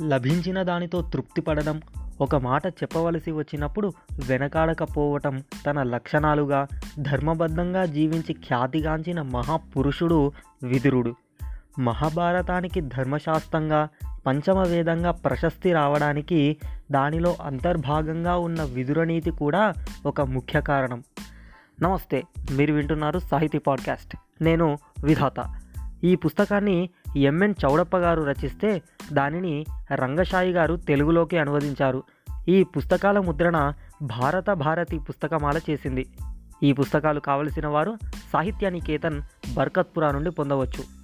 లభించిన దానితో తృప్తి పడడం ఒక మాట చెప్పవలసి వచ్చినప్పుడు వెనకాడకపోవటం తన లక్షణాలుగా ధర్మబద్ధంగా జీవించి ఖ్యాతిగాంచిన మహాపురుషుడు విదురుడు. మహాభారతానికి ధర్మశాస్త్రంగా పంచమ వేదంగా ప్రశస్తి రావడానికి దానిలో అంతర్భాగంగా ఉన్న విదురనీతి కూడా ఒక ముఖ్య కారణం. నమస్తే మీరు వింటున్నారు సాహితీ పాడ్కాస్ట్. నేను విధాత. ఈ పుస్తకాన్ని ఎంఎన్ చౌడప్ప గారు రచిస్తే దానిని రంగశాయి గారు తెలుగులోకి అనువదించారు. ఈ పుస్తకాల ముద్రణ భారత భారతి పుస్తకమాల చేసింది. ఈ పుస్తకాలు కావలసిన వారు సాహిత్యానికేతన్ బర్కత్పురా నుండి పొందవచ్చు.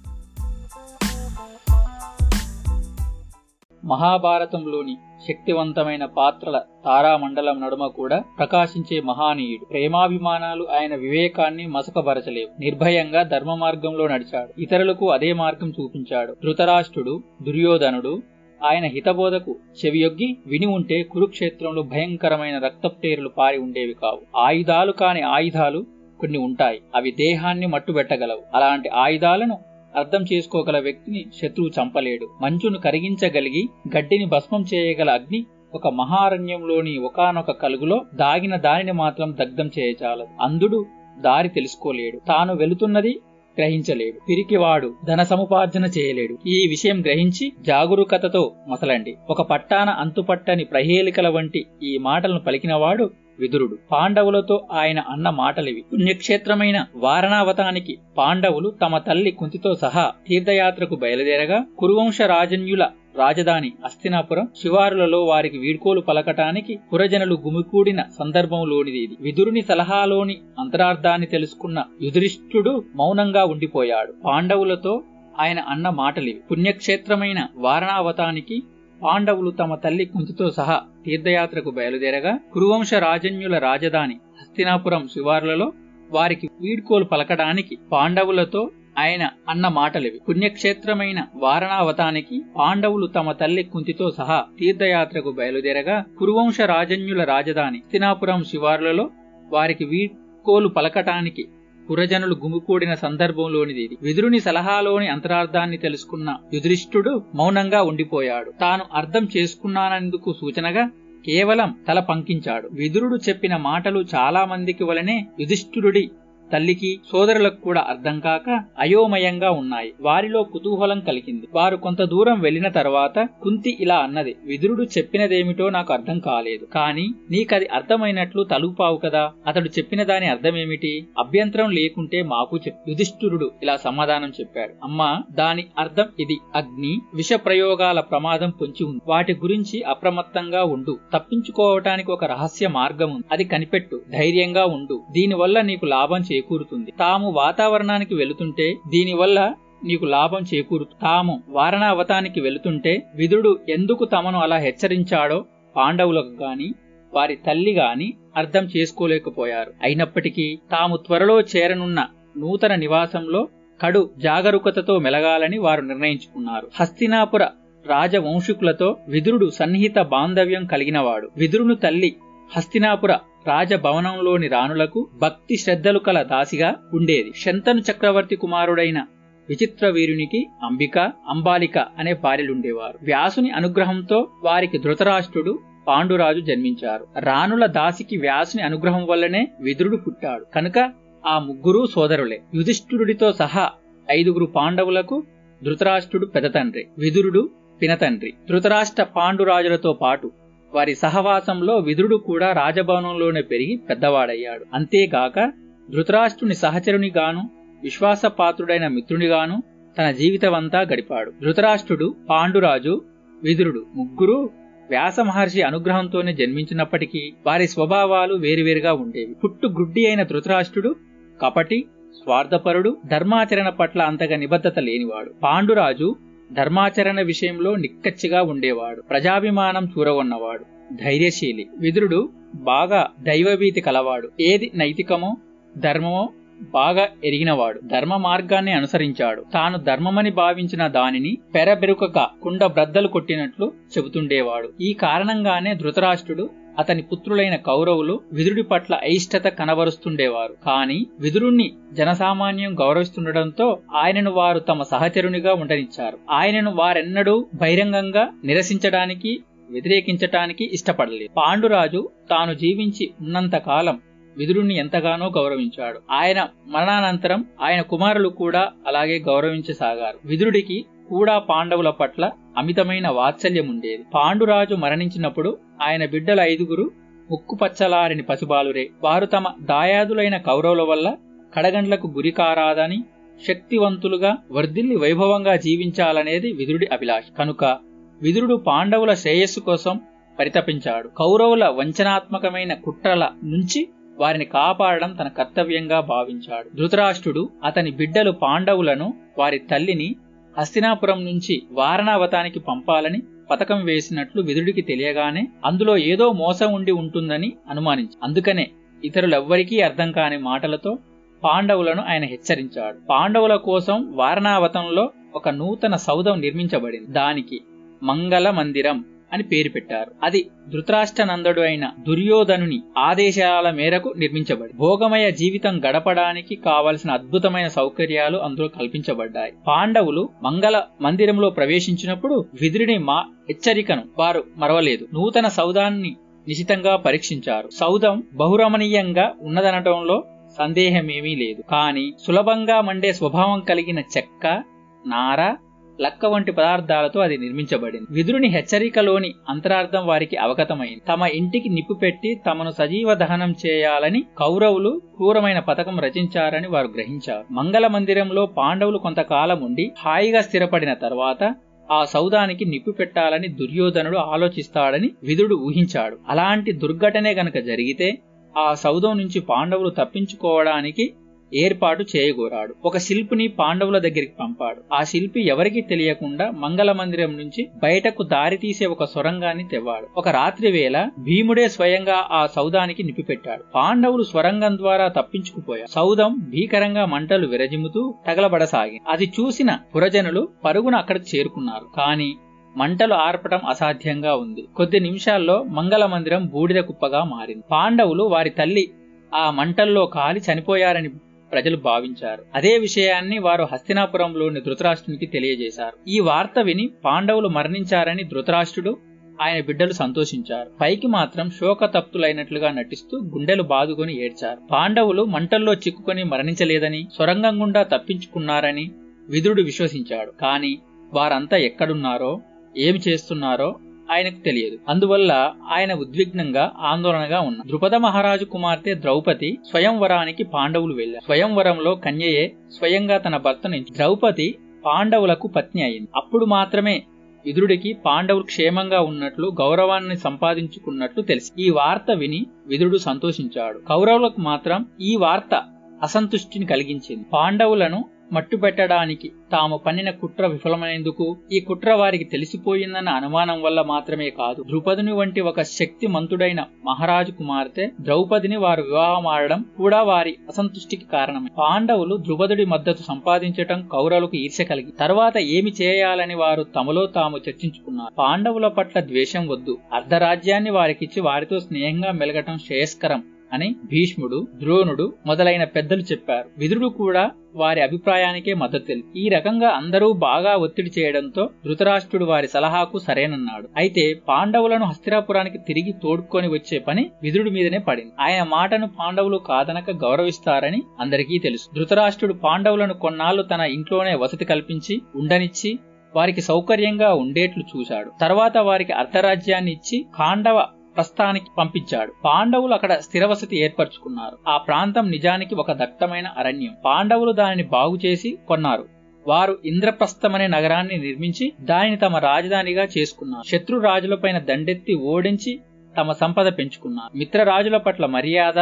మహాభారతంలోని శక్తివంతమైన పాత్రల తారామండలం నడుమ కూడా ప్రకాశించే మహానీయుడు. ప్రేమాభిమానాలు ఆయన వివేకాన్ని మసకబరచలేవు. నిర్భయంగా ధర్మ మార్గంలో నడిచాడు. ఇతరులకు అదే మార్గం చూపించాడు. ధృతరాష్ట్రుడు దుర్యోధనుడు ఆయన హితబోధకు చెవియొగ్గి విని ఉంటే కురుక్షేత్రంలో భయంకరమైన రక్తప్టేరులు పారి ఉండేవి కావు. ఆయుధాలు కాని ఆయుధాలు కొన్ని ఉంటాయి. అవి దేహాన్ని మట్టుబెట్టగలవు. అలాంటి ఆయుధాలను అర్థం చేసుకోగల వ్యక్తిని శత్రువు చంపలేడు. మంచును కరిగించగలిగి గడ్డిని భస్మం చేయగల అగ్ని ఒక మహారణ్యంలోని ఒకనొక కలుగులో దాగిన దానిని మాత్రం దగ్ధం చేయచాలదు. అందుడు దారి తెలుసుకోలేడు. తాను వెళుతున్నది గ్రహించలేడు. పిరికివాడు ధన సముపార్జన చేయలేడు. ఈ విషయం గ్రహించి జాగరూకతతో మసలండి. ఒక పట్టాన అంతుపట్టని ప్రహేలికల వంటి ఈ మాటలను పలికినవాడు విదురుడు. పాండవులతో ఆయన అన్న మాటలివి. పుణ్యక్షేత్రమైన వారణావతానికి పాండవులు తమ తల్లి కుంతితో సహా తీర్థయాత్రకు బయలుదేరగా కురువంశ రాజన్యుల రాజధాని అస్తినాపురం శివారులలో వారికి వీడ్కోలు పలకటానికి పురజనులు గుమికూడిన సందర్భంలోనిది ఇది. విదురుని సలహాలోని అంతరార్థాన్ని తెలుసుకున్న యుధిష్ఠుడు మౌనంగా ఉండిపోయాడు. పాండవులతో ఆయన అన్న మాటలివి. పుణ్యక్షేత్రమైన వారణావతానికి పాండవులు తమ తల్లి కుంతితో సహా తీర్థయాత్రకు బయలుదేరగా కురువంశ రాజన్యుల రాజధాని హస్తినాపురం శివారులలో వారికి వీడ్కోలు పలకడానికి పాండవులతో ఆయన అన్న మాటలివి. పుణ్యక్షేత్రమైన వారణావతానికి పాండవులు తమ తల్లి కుంతితో సహా తీర్థయాత్రకు బయలుదేరగా కురువంశ రాజన్యుల రాజధాని హస్తినాపురం శివారులలో వారికి వీడ్కోలు పలకటానికి పురజనులు గుమికూడిన సందర్భంలోనిది ఇది. విదురుని సలహాలోని అంతరార్థాన్ని తెలుసుకున్న యుధిష్ఠుడు మౌనంగా ఉండిపోయాడు. తాను అర్థం చేసుకున్నానందుకు సూచనగా కేవలం తల పంకించాడు. విదురుడు చెప్పిన మాటలు చాలా మందికి వలనే యుధిష్ఠురుడి తల్లికి సోదరులకు కూడా అర్థం కాక అయోమయంగా ఉన్నాయి. వారిలో కుతూహలం కలిగింది. వారు కొంత దూరం వెళ్ళిన తర్వాత కుంతి ఇలా అన్నది విదురుడు చెప్పినదేమిటో నాకు అర్థం కాలేదు. కాని నీకది అర్థమైనట్లు తలుపావు కదా. అతడు చెప్పిన దాని అర్థమేమిటి? అభ్యంతరం లేకుంటే మాకు చెప్పు యుధిష్ఠురుడు ఇలా సమాధానం చెప్పాడు. అమ్మా దాని అర్థం ఇది. అగ్ని విష ప్రయోగాల ప్రమాదం పొంచి ఉంది. వాటి గురించి అప్రమత్తంగా ఉండు. తప్పించుకోవటానికి ఒక రహస్య మార్గం ఉంది. అది కనిపెట్టు. ధైర్యంగా ఉండు. దీనివల్ల నీకు లాభం చేకూరుతుంది. తాము వాతావరణానికి వెళుతుంటే దీనివల్ల నీకు లాభం చేకూరు తాము వారణావతానికి వెళుతుంటే విదుడు ఎందుకు తమను అలా హెచ్చరించాడో పాండవులకు గాని వారి తల్లి గాని అర్థం చేసుకోలేకపోయారు. అయినప్పటికీ తాము త్వరలో చేరనున్న నూతన నివాసంలో కడు జాగరూకతతో మెలగాలని వారు నిర్ణయించుకున్నారు. హస్తినాపుర రాజవంశుకులతో విదురుడు సన్నిహిత బాంధవ్యం కలిగినవాడు. విదురును తల్లి హస్తినాపుర రాజభవనంలోని రాణులకు భక్తి శ్రద్ధలు కల దాసిగా ఉండేది. శంతను చక్రవర్తి కుమారుడైన విచిత్ర వీరునికి అంబిక అంబాలిక అనే భార్యలుండేవారు. వ్యాసుని అనుగ్రహంతో వారికి ధృతరాష్ట్రుడు పాండురాజు జన్మించారు. రాణుల దాసికి వ్యాసుని అనుగ్రహం వల్లనే విదురుడు పుట్టాడు. కనుక ఆ ముగ్గురు సోదరులే. యుధిష్ఠురుడితో సహా ఐదుగురు పాండవులకు ధృతరాష్ట్రుడు పెదతండ్రి విదురుడు పినతండ్రి. ధృతరాష్ట్ర పాండురాజులతో పాటు వారి సహవాసంలో విదురుడు కూడా రాజభవనంలోనే పెరిగి పెద్దవాడయ్యాడు. అంతేగాక ధృతరాష్ట్రుని సహచరునిగాను విశ్వాసపాత్రుడైన మిత్రునిగాను తన జీవితమంతా గడిపాడు. ధృతరాష్ట్రుడు పాండురాజు విదురుడు ముగ్గురు వ్యాస మహర్షి అనుగ్రహంతోనే జన్మించినప్పటికీ వారి స్వభావాలు వేరువేరుగా ఉండేవి. పుట్టు గుడ్డి అయిన ధృతరాష్ట్రుడు కపటి స్వార్థపరుడు ధర్మాచరణ పట్ల అంతగా నిబద్ధత లేనివాడు. పాండురాజు ధర్మాచరణ విషయంలో నిక్కచ్చిగా ఉండేవాడు. ప్రజాభిమానం చూరగొన్నవాడు. ధైర్యశీలి. విదురుడు బాగా దైవభీతి కలవాడు. ఏది నైతికమో ధర్మమో బాగా ఎరిగినవాడు. ధర్మ మార్గాన్ని అనుసరించాడు. తాను ధర్మమని భావించిన దానిని పెరబెరుకక కుండ బ్రద్దలు కొట్టినట్లు చెబుతుండేవాడు. ఈ కారణంగానే ధృతరాష్ట్రుడు అతని పుత్రులైన కౌరవులు విదురుడి పట్ల అయిష్టత కనబరుస్తుండేవారు. కాని విదురుణ్ణి జనసామాన్యం గౌరవిస్తుండటంతో ఆయనను వారు తమ సహచరునిగా ఉండనిచ్చారు. ఆయనను వారెన్నడూ బహిరంగంగా నిరసించడానికి వ్యతిరేకించటానికి ఇష్టపడలేదు. పాండురాజు తాను జీవించి ఉన్నంత కాలం విదురుణ్ణి ఎంతగానో గౌరవించాడు. ఆయన మరణానంతరం ఆయన కుమారులు కూడా అలాగే గౌరవించసాగారు. విదురుడికి కూడా పాండవుల పట్ల అమితమైన వాత్సల్యముండేది. పాండురాజు మరణించినప్పుడు ఆయన బిడ్డల ఐదుగురు ముక్కుపచ్చలారిని పసిబాలురే. వారు తమ దాయాదులైన కౌరవుల వల్ల కడగండ్లకు గురి కారాదని శక్తివంతులుగా వర్ధిల్లి వైభవంగా జీవించాలనేది విదురుడి అభిలాష. కనుక విదురుడు పాండవుల శ్రేయస్సు కోసం పరితపించాడు. కౌరవుల వంచనాత్మకమైన కుట్రల నుంచి వారిని కాపాడడం తన కర్తవ్యంగా భావించాడు. ధృతరాష్ట్రుడు అతని బిడ్డలు పాండవులను వారి తల్లిని హస్తినాపురం నుంచి వారణావతానికి పంపాలని పథకం వేసినట్లు విదుడికి తెలియగానే అందులో ఏదో మోసం ఉండి ఉంటుందని అనుమానించి అందుకనే ఇతరులెవ్వరికీ అర్థం కాని మాటలతో పాండవులను ఆయన హెచ్చరించాడు. పాండవుల కోసం వారణావతంలో ఒక నూతన సౌధం నిర్మించబడింది. దానికి మంగళ మందిరం అని పేరు పెట్టారు. అది ధృతరాష్ట్రనందుడు అయిన దుర్యోధనుని ఆదేశాల మేరకు నిర్మించబడి భోగమయ జీవితం గడపడానికి కావలసిన అద్భుతమైన సౌకర్యాలు అందులో కల్పించబడ్డాయి. పాండవులు మంగళ మందిరంలో ప్రవేశించినప్పుడు విదురుని మా హెచ్చరికను వారు మరవలేదు. నూతన సౌదాన్ని నిశితంగా పరీక్షించారు. సౌదం బహురమణీయంగా ఉన్నదనటంలో సందేహమేమీ లేదు. కాని సులభంగా మండే స్వభావం కలిగిన చెక్క నార లక్క వంటి పదార్థాలతో అది నిర్మించబడింది. విదురుని హెచ్చరికలోని అంతరార్థం వారికి అవగతమైంది. తమ ఇంటికి నిప్పు పెట్టి తమను సజీవ దహనం చేయాలని కౌరవులు క్రూరమైన పథకం రచించారని వారు గ్రహించారు. మంగళ మందిరంలో పాండవులు కొంతకాలం ఉండి హాయిగా స్థిరపడిన తర్వాత ఆ సౌదానికి నిప్పు పెట్టాలని దుర్యోధనుడు ఆలోచిస్తాడని విదుడు ఊహించాడు. అలాంటి దుర్ఘటనే గనక జరిగితే ఆ సౌదం నుంచి పాండవులు తప్పించుకోవడానికి ఏర్పాటు చేయగోరాడు. ఒక శిల్పిని పాండవుల దగ్గరికి పంపాడు. ఆ శిల్పి ఎవరికీ తెలియకుండా మంగళ మందిరం నుంచి బయటకు దారి తీసే ఒక సొరంగాన్ని తెవ్వాడు. ఒక రాత్రి వేళ భీముడే స్వయంగా ఆ సౌదానికి నిప్పిపెట్టాడు. పాండవులు స్వరంగం ద్వారా తప్పించుకుపోయారు. సౌదం భీకరంగా మంటలు విరజిముతూ తగలబడసాగి అది చూసిన పురజనులు పరుగున అక్కడికి చేరుకున్నారు. కానీ మంటలు ఆర్పటం అసాధ్యంగా ఉంది. కొద్ది నిమిషాల్లో మంగళ మందిరం బూడిద కుప్పగా మారింది. పాండవులు వారి తల్లి ఆ మంటల్లో కాలి చనిపోయారని ప్రజలు భావించారు. అదే విషయాన్ని వారు హస్తినాపురంలోని ధృతరాష్ట్రునికి తెలియజేశారు. ఈ వార్త విని పాండవులు మరణించారని ధృతరాష్ట్రుడు ఆయన బిడ్డలు సంతోషించారు. పైకి మాత్రం శోకతప్తులైనట్లుగా నటిస్తూ గుండెలు బాదుకొని ఏడ్చారు. పాండవులు మంటల్లో చిక్కుకొని మరణించలేదని సొరంగం గుండా తప్పించుకున్నారని విదురుడు విశ్వసించాడు. కాని వారంతా ఎక్కడున్నారో ఏమి చేస్తున్నారో ఆయనకు తెలియదు. అందువల్ల ఆయన ఉద్విగ్నంగా ఆందోళనగా ఉన్న ద్రుపద మహారాజు కుమార్తె ద్రౌపది స్వయంవరానికి పాండవులు వెళ్ళారు స్వయంవరంలో కన్యయే స్వయంగా తన భర్తను ద్రౌపది పాండవులకు పత్ని అయింది. అప్పుడు మాత్రమే విదురుడికి పాండవులు క్షేమంగా ఉన్నట్లు గౌరవాన్ని సంపాదించుకున్నట్లు తెలిసి ఈ వార్త విని విదురుడు సంతోషించాడు. కౌరవులకు మాత్రం ఈ వార్త అసంతుష్టిని కలిగించింది. పాండవులను మట్టుపెట్టడానికి తాము పన్నిన కుట్ర విఫలమైనందుకు ఈ కుట్ర వారికి తెలిసిపోయిందన్న అనుమానం వల్ల మాత్రమే కాదు. ద్రుపదుని వంటి ఒక శక్తిమంతుడైన మహారాజు కుమార్తె ద్రౌపదిని వారు వివాహమాడడం కూడా వారి అసంతుష్టికి కారణమే. పాండవులు ద్రుపదుడి మద్దతు సంపాదించటం కౌరవులకు ఈర్ష కలిగి తర్వాత ఏమి చేయాలని వారు తమలో తాము చర్చించుకున్నారు. పాండవుల పట్ల ద్వేషం వద్దు. అర్ధరాజ్యాన్ని వారికిచ్చి వారితో స్నేహంగా మెలగటం శ్రేయస్కరం. అని భీష్ముడు ద్రోణుడు మొదలైన పెద్దలు చెప్పారు. విదురుడు కూడా వారి అభిప్రాయానికే మద్దతు తెలిపి ఈ రకంగా అందరూ బాగా ఒత్తిడి చేయడంతో ధృతరాష్ట్రుడు వారి సలహాకు సరేనన్నాడు. అయితే పాండవులను హస్తిరాపురానికి తిరిగి తోడుకొని వచ్చే పని విదురుడి మీదనే పడింది. ఆయన మాటను పాండవులు కాదనక గౌరవిస్తారని అందరికీ తెలుసు. ధృతరాష్ట్రుడు పాండవులను కొన్నాళ్ళు తన ఇంట్లోనే వసతి కల్పించి ఉండనిచ్చి వారికి సౌకర్యంగా ఉండేట్లు చూశాడు. తర్వాత వారికి అర్ధరాజ్యాన్ని ఇచ్చి పాండవ ప్రస్థానికి పంపించాడు. పాండవులు అక్కడ స్థిరవసతి ఏర్పరచుకున్నారు. ఆ ప్రాంతం నిజానికి ఒక దట్టమైన అరణ్యం. పాండవులు దానిని బాగు చేసి కొన్నారు. వారు ఇంద్రప్రస్థమనే నగరాన్ని నిర్మించి దానిని తమ రాజధానిగా చేసుకున్నారు. శత్రు రాజులపైన దండెత్తి ఓడించి తమ సంపద పెంచుకున్నారు. మిత్రరాజుల పట్ల మర్యాద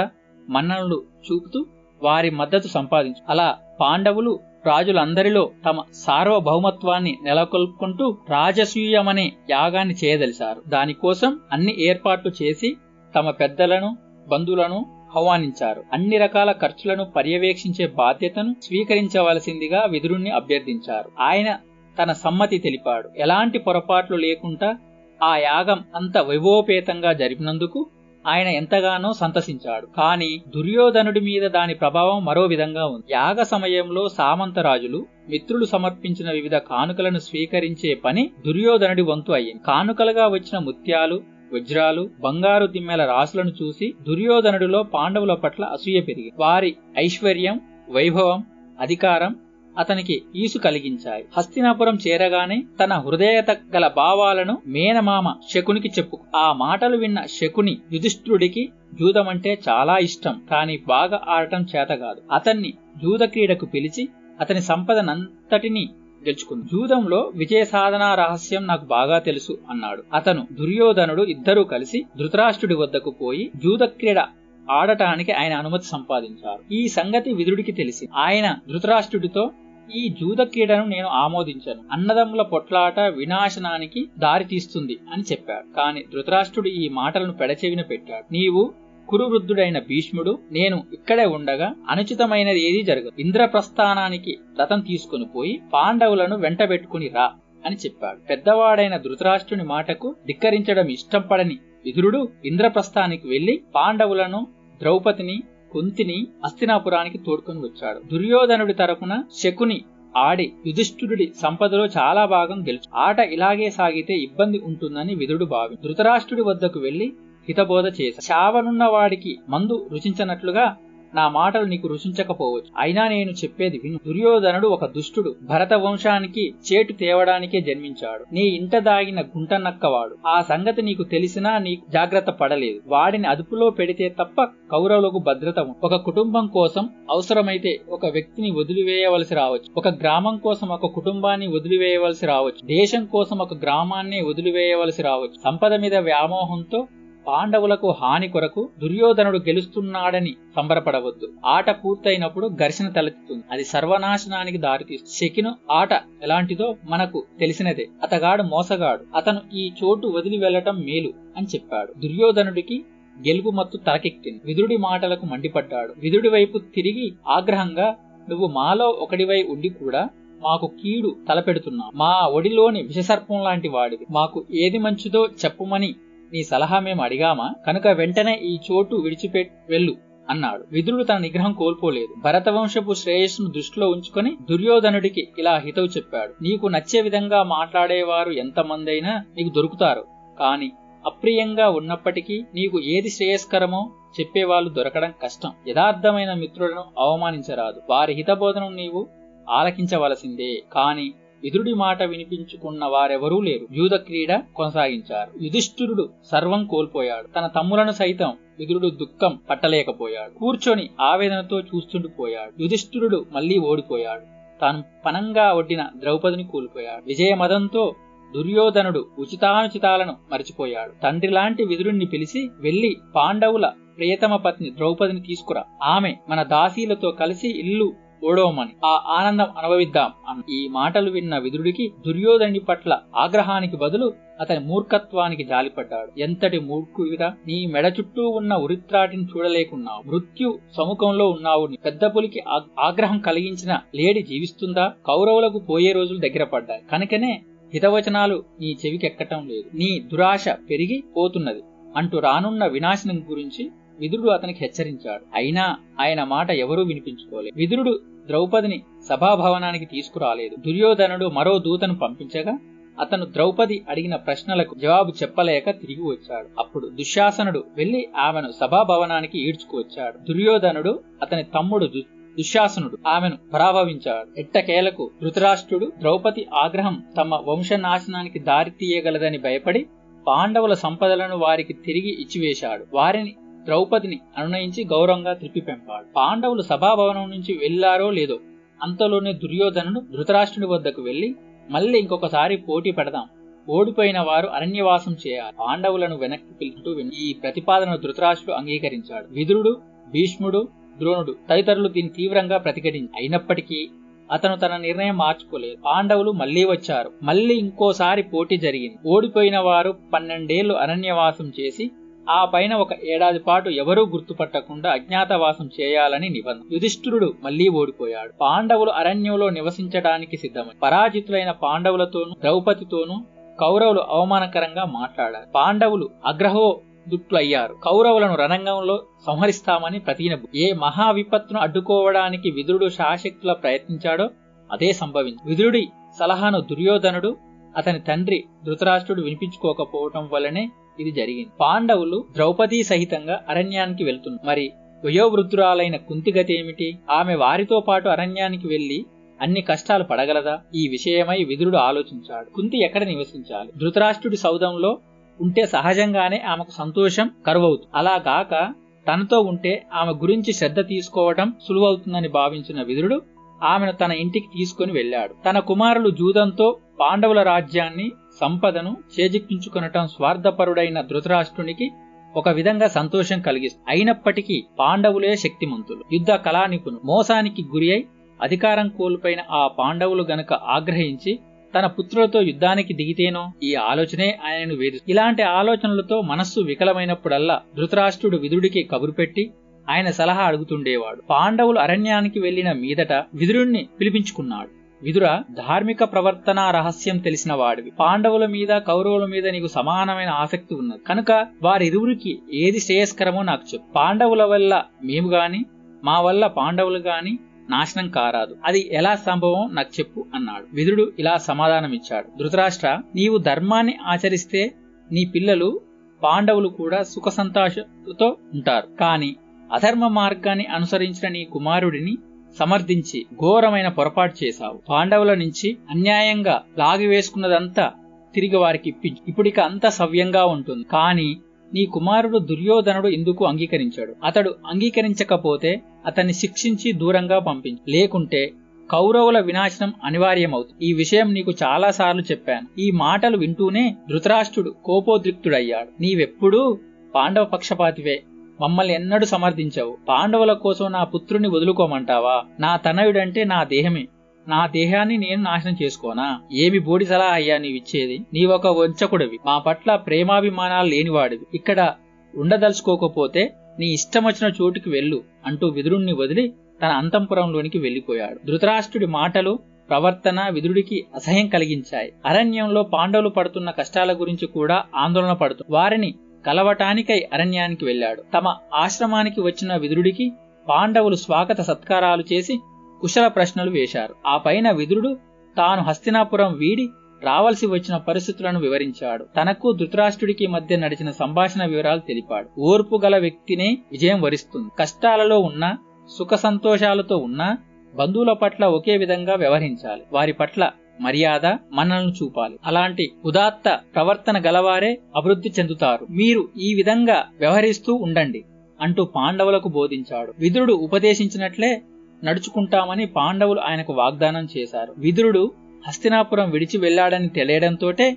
మన్ననలు చూపుతూ వారి మద్దతు సంపాదించు. అలా పాండవులు రాజులందరిలో తమ సార్వభౌమత్వాన్ని నెలకొల్పుకుంటూ రాజసూయమనే యాగాన్ని చేయదలిచారు. దానికోసం అన్ని ఏర్పాట్లు చేసి తమ పెద్దలను బంధువులను ఆహ్వానించారు. అన్ని రకాల ఖర్చులను పర్యవేక్షించే బాధ్యతను స్వీకరించవలసిందిగా విదురుణ్ణి అభ్యర్థించారు. ఆయన తన సమ్మతి తెలిపాడు. ఎలాంటి పొరపాట్లు లేకుండా ఆ యాగం అంత వైభవపేతంగా జరిపినందుకు ఆయన ఎంతగానో సంతసించాడు. కానీ దుర్యోధనుడి మీద దాని ప్రభావం మరో విధంగా ఉంది. యాగ సమయంలో సామంతరాజులు మిత్రులు సమర్పించిన వివిధ కానుకలను స్వీకరించే పని దుర్యోధనుడి వంతు అయ్యింది. కానుకలుగా వచ్చిన ముత్యాలు వజ్రాలు బంగారు దిమ్మెల రాసులను చూసి దుర్యోధనుడిలో పాండవుల పట్ల అసూయ పెరిగి వారి ఐశ్వర్యం వైభవం అధికారం అతనికి ఈసు కలిగించాయి. హస్తినాపురం చేరగానే తన హృదయత గల భావాలను మేనమామ శకునికి చెప్పు. ఆ మాటలు విన్న శకుని యుధిష్ఠుడికి జూదమంటే చాలా ఇష్టం కానీ బాగా ఆడటం చేత కాదు. అతన్ని జూద క్రీడకు పిలిచి అతని సంపదనంతటిని గెలుచుకుంది. జూదంలో విజయ సాధన రహస్యం నాకు బాగా తెలుసు అన్నాడు. అతను దుర్యోధనుడు ఇద్దరూ కలిసి ధృతరాష్ట్రుడి వద్దకు పోయి జూద క్రీడ ఆడటానికి ఆయన అనుమతి సంపాదించారు. ఈ సంగతి విధుడికి తెలిసి ఆయన ధృతరాష్ట్రుడితో ఈ జూద క్రీడను నేను ఆమోదించను. అన్నదమ్ముల పొట్లాట వినాశనానికి దారి తీస్తుంది అని చెప్పాడు. కాని ధృతరాష్ట్రుడు ఈ మాటలను పెడచెవిన పెట్టాడు. నీవు కురువృద్ధుడైన భీష్ముడు నేను ఇక్కడే ఉండగా అనుచితమైనది ఏదీ జరగదు. ఇంద్రప్రస్థానానికి రథం తీసుకుని పోయి పాండవులను వెంటబెట్టుకుని రా అని చెప్పాడు. పెద్దవాడైన ధృతరాష్ట్రుని మాటకు ధిక్కరించడం ఇష్టం పడని విదురుడు ఇంద్రప్రస్థానికి వెళ్ళి పాండవులను ద్రౌపదిని కుంతిని అస్తినాపురానికి తోడుకొని వచ్చాడు. దుర్యోధనుడి తరపున శకుని ఆడి యుధిష్ఠుడి సంపదలో చాలా భాగం గెలుచు ఆట ఇలాగే సాగితే ఇబ్బంది ఉంటుందని విధుడు భావి ధృతరాష్ట్రుడి వద్దకు వెళ్ళి హితబోధ చేశాడు. చావనున్న వాడికి మందు రుచించనట్లుగా నా మాటలు నీకు రుచించకపోవచ్చు. అయినా నేను చెప్పేది విను. దుర్యోధనుడు ఒక దుష్టుడు. భరత వంశానికి చేటు తేవడానికే జన్మించాడు. నీ ఇంట దాగిన గుంటనక్కవాడు ఆ సంగతి నీకు తెలిసినా నీకు జాగ్రత్త పడలేదు. వాడిని అదుపులో పెడితే తప్ప కౌరవులకు భద్రత ఒక కుటుంబం కోసం అవసరమైతే ఒక వ్యక్తిని వదిలివేయవలసి రావచ్చు. ఒక గ్రామం కోసం ఒక కుటుంబాన్ని వదిలివేయవలసి రావచ్చు. దేశం కోసం ఒక గ్రామాన్ని వదిలివేయవలసి రావచ్చు. సంపద మీద వ్యామోహంతో పాండవులకు హాని కొరకు దుర్యోధనుడు గెలుస్తున్నాడని సంబరపడవద్దు. ఆట పూర్తయినప్పుడు ఘర్షణ తలెత్తుతుంది. అది సర్వనాశనానికి దారితీస్తుంది. శకిను ఆట ఎలాంటిదో మనకు తెలిసినదే. అతగాడు మోసగాడు. అతను ఈ చోటు వదిలి వెళ్ళటం మేలు అని చెప్పాడు. దుర్యోధనుడికి గెలుపు మత్తు తలకెక్కింది. విదురుడి మాటలకు మండిపడ్డాడు. విదురుడి వైపు తిరిగి ఆగ్రహంగా నువ్వు మాలో ఒకడివై ఉండి కూడా మాకు కీడు తలపెడుతున్నావు. మా ఒడిలోని విషసర్పం లాంటి వాడివి. మాకు ఏది మంచిదో చెప్పుమని నీ సలహా మేము అడిగామా? కనుక వెంటనే ఈ చోటు విడిచిపెట్ వెళ్ళు అన్నాడు. విదురుడు తన నిగ్రహం కోల్పోలేదు. భరతవంశపు శ్రేయస్సును దృష్టిలో ఉంచుకొని దుర్యోధనుడికి ఇలా హితవు చెప్పాడు. నీకు నచ్చే విధంగా మాట్లాడేవారు ఎంతమందైనా నీకు దొరుకుతారు. కాని అప్రియంగా ఉన్నప్పటికీ నీకు ఏది శ్రేయస్కరమో చెప్పేవాళ్ళు దొరకడం కష్టం. యథార్థమైన మిత్రులను అవమానించరాదు. వారి హితబోధనం నీవు ఆలకించవలసిందే. కాని ఎదురుడి మాట వినిపించుకున్న వారెవరూ లేరు. యూధ క్రీడ కొనసాగించారు. యుధిష్ఠిరుడు సర్వం కోల్పోయాడు. తన తమ్ములను సైతం విదురుడు దుఃఖం పట్టలేకపోయాడు. కూర్చొని ఆవేదనతో చూస్తుండిపోయాడు యుధిష్ఠిరుడు మళ్ళీ ఓడిపోయాడు. తాను పనంగా ఒడ్డిన ద్రౌపదిని కోల్పోయాడు. విజయమదంతో దుర్యోధనుడు ఉచితానుచితాలను మరిచిపోయాడు. తండ్రి లాంటి విదురుణ్ణి పిలిచి వెళ్ళి పాండవుల ప్రియతమ పత్ని ద్రౌపదిని తీసుకురా. ఆమె మన దాసీలతో కలిసి ఇల్లు ఓడోమని ఆ ఆనందం అనుభవిద్దాం అన్న ఈ మాటలు విన్న విదురుడికి దుర్యోధని పట్ల ఆగ్రహానికి బదులు అతని మూర్ఖత్వానికి జాలిపడ్డాడు. ఎంతటి మూర్ఖుడిగా నీ మెడ చుట్టూ ఉన్న ఉరిత్రాటిని చూడలేకున్నావు. మృత్యు సముఖంలో ఉన్నావు. పెద్ద పులికి ఆగ్రహం కలిగించిన లేడి జీవిస్తుందా? కౌరవులకు పోయే రోజులు దగ్గర పడ్డాయి. కనుకనే హితవచనాలు నీ చెవికెక్కటం లేదు. నీ దురాశ పెరిగి పోతున్నది. అంటూ రానున్న వినాశనం గురించి విదురుడు అతనికి హెచ్చరించాడు. అయినా ఆయన మాట ఎవరూ వినిపించుకోలేదు. విదురుడు ద్రౌపదిని సభాభవనానికి తీసుకురాలేదు. దుర్యోధనుడు మరో దూతను పంపించగా అతను ద్రౌపది అడిగిన ప్రశ్నలకు జవాబు చెప్పలేక తిరిగి వచ్చాడు. అప్పుడు దుశ్శాసనుడు వెళ్ళి ఆమెను సభాభవనానికి ఈడ్చుకువచ్చాడు. దుర్యోధనుడు అతని తమ్ముడు దుశ్శాసనుడు ఆమెను పరాభవించాడు. ఎట్టకేలకు ధృతరాష్ట్రుడు ద్రౌపది ఆగ్రహం తమ వంశనాశనానికి దారి తీయగలదని భయపడి పాండవుల సంపదలను వారికి తిరిగి ఇచ్చివేశాడు. వారిని ద్రౌపదిని అనునయించి గౌరవంగా త్రిప్పిపెంపాడు పాండవులు సభాభవనం నుంచి వెళ్ళారో లేదో అంతలోనే దుర్యోధనుడు ధృతరాష్ట్రుడి వద్దకు వెళ్ళి మళ్ళీ ఇంకొకసారి పోటీ పెడదాం. ఓడిపోయిన వారు అరణ్యవాసం చేయాలి. పాండవులను వెనక్కి పిలుచుతూ ఈ ప్రతిపాదనను ధృతరాష్ట్రుడు అంగీకరించాడు. విదురుడు భీష్ముడు ద్రోణుడు తదితరులు దీన్ని తీవ్రంగా ప్రతిఘటించి అయినప్పటికీ అతను తన నిర్ణయం మార్చుకోలేదు. పాండవులు మళ్ళీ వచ్చారు. మళ్ళీ ఇంకోసారి పోటీ జరిగింది. ఓడిపోయిన వారు పన్నెండేళ్ళు అరణ్యవాసం చేసి ఆ పైన ఒక ఏడాది పాటు ఎవరూ గుర్తుపట్టకుండా అజ్ఞాతవాసం చేయాలని నిబంధన. యుధిష్ఠురుడు మళ్ళీ ఓడిపోయాడు. పాండవులు అరణ్యంలో నివసించడానికి సిద్ధమై పరాజితులైన పాండవులతోనూ ద్రౌపదితోనూ కౌరవులు అవమానకరంగా మాట్లాడారు. పాండవులు అగ్రహో దుట్లయ్యారు కౌరవులను రణంగంలో సంహరిస్తామని ప్రతినబు ఏ మహా విపత్తును అడ్డుకోవడానికి విదురుడు శాశక్తుల ప్రయత్నించాడో అదే సంభవించి విదురుడి సలహాను దుర్యోధనుడు అతని తండ్రి ధృతరాష్ట్రుడు వినిపించుకోకపోవటం వల్లనే ఇది జరిగింది. పాండవులు ద్రౌపది సహితంగా అరణ్యానికి వెళ్తున్నారు. మరి వయోవృద్ధురాలైన కుంతిగతి ఏమిటి? ఆమె వారితో పాటు అరణ్యానికి వెళ్ళి అన్ని కష్టాలు పడగలదా? ఈ విషయమై విదురుడు ఆలోచించాడు. కుంతి ఎక్కడ నివసించాలి? ధృతరాష్ట్రుడి సౌధంలో ఉంటే సహజంగానే ఆమెకు సంతోషం కరువవుతుంది. అలాగాక తనతో ఉంటే ఆమె గురించి శ్రద్ధ తీసుకోవటం సులువవుతుందని భావించిన విదురుడు ఆమెను తన ఇంటికి తీసుకుని వెళ్ళాడు. తన కుమారులు జూదంతో పాండవుల రాజ్యాన్ని సంపదను చేజిక్కించుకొనటం స్వార్థపరుడైన ధృతరాష్ట్రునికి ఒక విధంగా సంతోషం కలిగిస్తుంది అయినప్పటికీ పాండవులే శక్తిమంతులు. యుద్ధ కళానిపును మోసానికి గురి అయి అధికారం కోల్పోయిన ఆ పాండవులు గనక ఆగ్రహించి తన పుత్రులతో యుద్ధానికి దిగితేనో ఈ ఆలోచనే ఆయనను వేధి ఇలాంటి ఆలోచనలతో మనస్సు వికలమైనప్పుడల్లా ధృతరాష్ట్రుడు విదుడికి కబురు పెట్టి ఆయన సలహా అడుగుతుండేవాడు. పాండవులు అరణ్యానికి వెళ్ళిన మీదట విదురుణ్ణి పిలిపించుకున్నాడు. విదుర ధార్మిక ప్రవర్తన రహస్యం తెలిసిన వాడివి. పాండవుల మీద కౌరవుల మీద నీకు సమానమైన ఆసక్తి ఉన్నది. కనుక వారిరువురికి ఏది శ్రేయస్కరమో నాకు చెప్పు. పాండవుల వల్ల మేము గాని మా వల్ల పాండవులు గాని నాశనం కారాదు. అది ఎలా సంభవం నాకు చెప్పు అన్నాడు. విదుడు ఇలా సమాధానమిచ్చాడు. ధృతరాష్ట్ర నీవు ధర్మాన్ని ఆచరిస్తే నీ పిల్లలు పాండవులు కూడా సుఖ సంతోషంతో ఉంటారు. కాని అధర్మ మార్గాన్ని అనుసరించిన నీ కుమారుడిని సమర్థించి ఘోరమైన పొరపాటు చేశావు. పాండవుల నుంచి అన్యాయంగా లాగివేసుకున్నదంతా తిరిగి వారికి ఇప్పించు. ఇప్పుడిక అంతా సవ్యంగా ఉంటుంది. కాని నీ కుమారుడు దుర్యోధనుడు ఎందుకు అంగీకరించాడు. అతడు అంగీకరించకపోతే అతన్ని శిక్షించి దూరంగా పంపించు. లేకుంటే కౌరవుల వినాశనం అనివార్యమవుతుంది. ఈ విషయం నీకు చాలా సార్లు చెప్పాను. ఈ మాటలు వింటూనే ధృతరాష్ట్రుడు కోపోద్రిక్తుడయ్యాడు. నీవెప్పుడూ పాండవ పక్షపాతివే. మమ్మల్ని ఎన్నడూ సమర్థించావు. పాండవుల కోసం నా పుత్రుని వదులుకోమంటావా? నా తనయుడంటే నా దేహమే. నా దేహాన్ని నేను నాశనం చేసుకోనా? ఏమి బోడి సలహా అయ్యా నీవిచ్చేది? నీవొక వంచకుడివి. మా పట్ల ప్రేమాభిమానాలు లేనివాడివి. ఇక్కడ ఉండదలుచుకోకపోతే నీ ఇష్టమొచ్చిన చోటుకి వెళ్ళు అంటూ విదురుణ్ణి వదిలి తన అంతంపురంలోనికి వెళ్ళిపోయాడు ధృతరాష్ట్రుడి మాటలు ప్రవర్తన విదురుడికి అసహ్యం కలిగించాయి. అరణ్యంలో పాండవులు పడుతున్న కష్టాల గురించి కూడా ఆందోళన పడుతూ వారిని కలవటానికై అరణ్యానికి వెళ్ళాడు. తమ ఆశ్రమానికి వచ్చిన విదురుడికి పాండవులు స్వాగత సత్కారాలు చేసి కుశల ప్రశ్నలు వేశారు. ఆ పైన విదురుడు తాను హస్తినాపురం వీడి రావలసి వచ్చిన పరిస్థితులను వివరించాడు. తనకు ధృతరాష్ట్రుడికి మధ్య నడిచిన సంభాషణ వివరాలు తెలిపాడు. ఓర్పు గల వ్యక్తినే విజయం వరిస్తుంది. కష్టాలలో ఉన్న సుఖ సంతోషాలతో ఉన్న బంధువుల పట్ల ఒకే విధంగా వ్యవహరించాలి. వారి పట్ల మర్యాద మన్నలను చూపాలి. అలాంటి ఉదాత్త ప్రవర్తన గలవారే అభివృద్ధి చెందుతారు. మీరు ఈ విధంగా వ్యవహరిస్తూ ఉండండి అంటూ పాండవులకు బోధించాడు. విదురుడు ఉపదేశించినట్లే నడుచుకుంటామని పాండవులు ఆయనకు వాగ్దానం చేశారు. విదురుడు హస్తినాపురం విడిచి వెళ్ళాడని తెలియడంతోటే